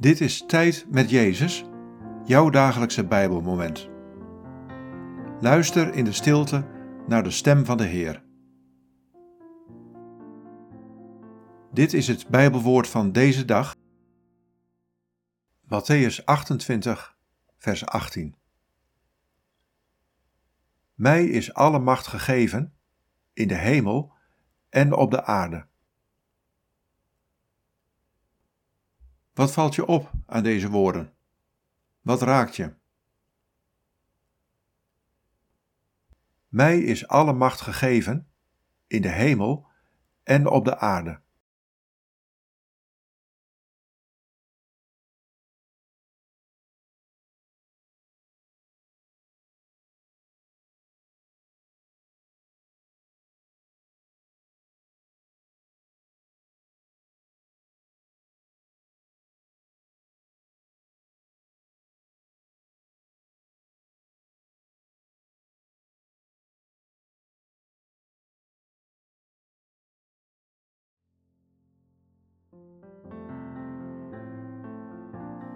Dit is Tijd met Jezus, jouw dagelijkse Bijbelmoment. Luister in de stilte naar de stem van de Heer. Dit is het Bijbelwoord van deze dag. Matthäus 28, vers 18. Mij is alle macht gegeven in de hemel en op de aarde. Wat valt je op aan deze woorden? Wat raakt je? Mij is alle macht gegeven in de hemel en op de aarde.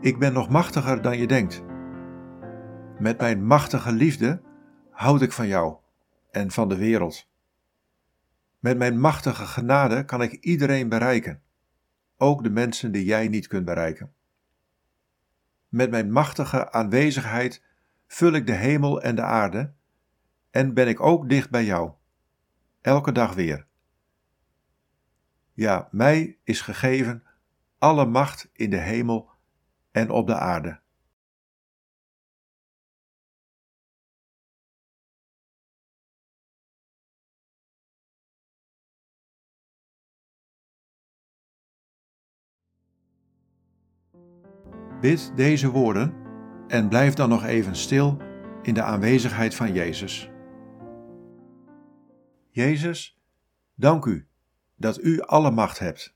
Ik ben nog machtiger dan je denkt. Met mijn machtige liefde houd ik van jou en van de wereld. Met mijn machtige genade kan ik iedereen bereiken, ook de mensen die jij niet kunt bereiken. Met mijn machtige aanwezigheid vul ik de hemel en de aarde en ben ik ook dicht bij jou, elke dag weer. Ja, mij is gegeven alle macht in de hemel en op de aarde. Bid deze woorden en blijf dan nog even stil in de aanwezigheid van Jezus. Jezus, dank u dat u alle macht hebt.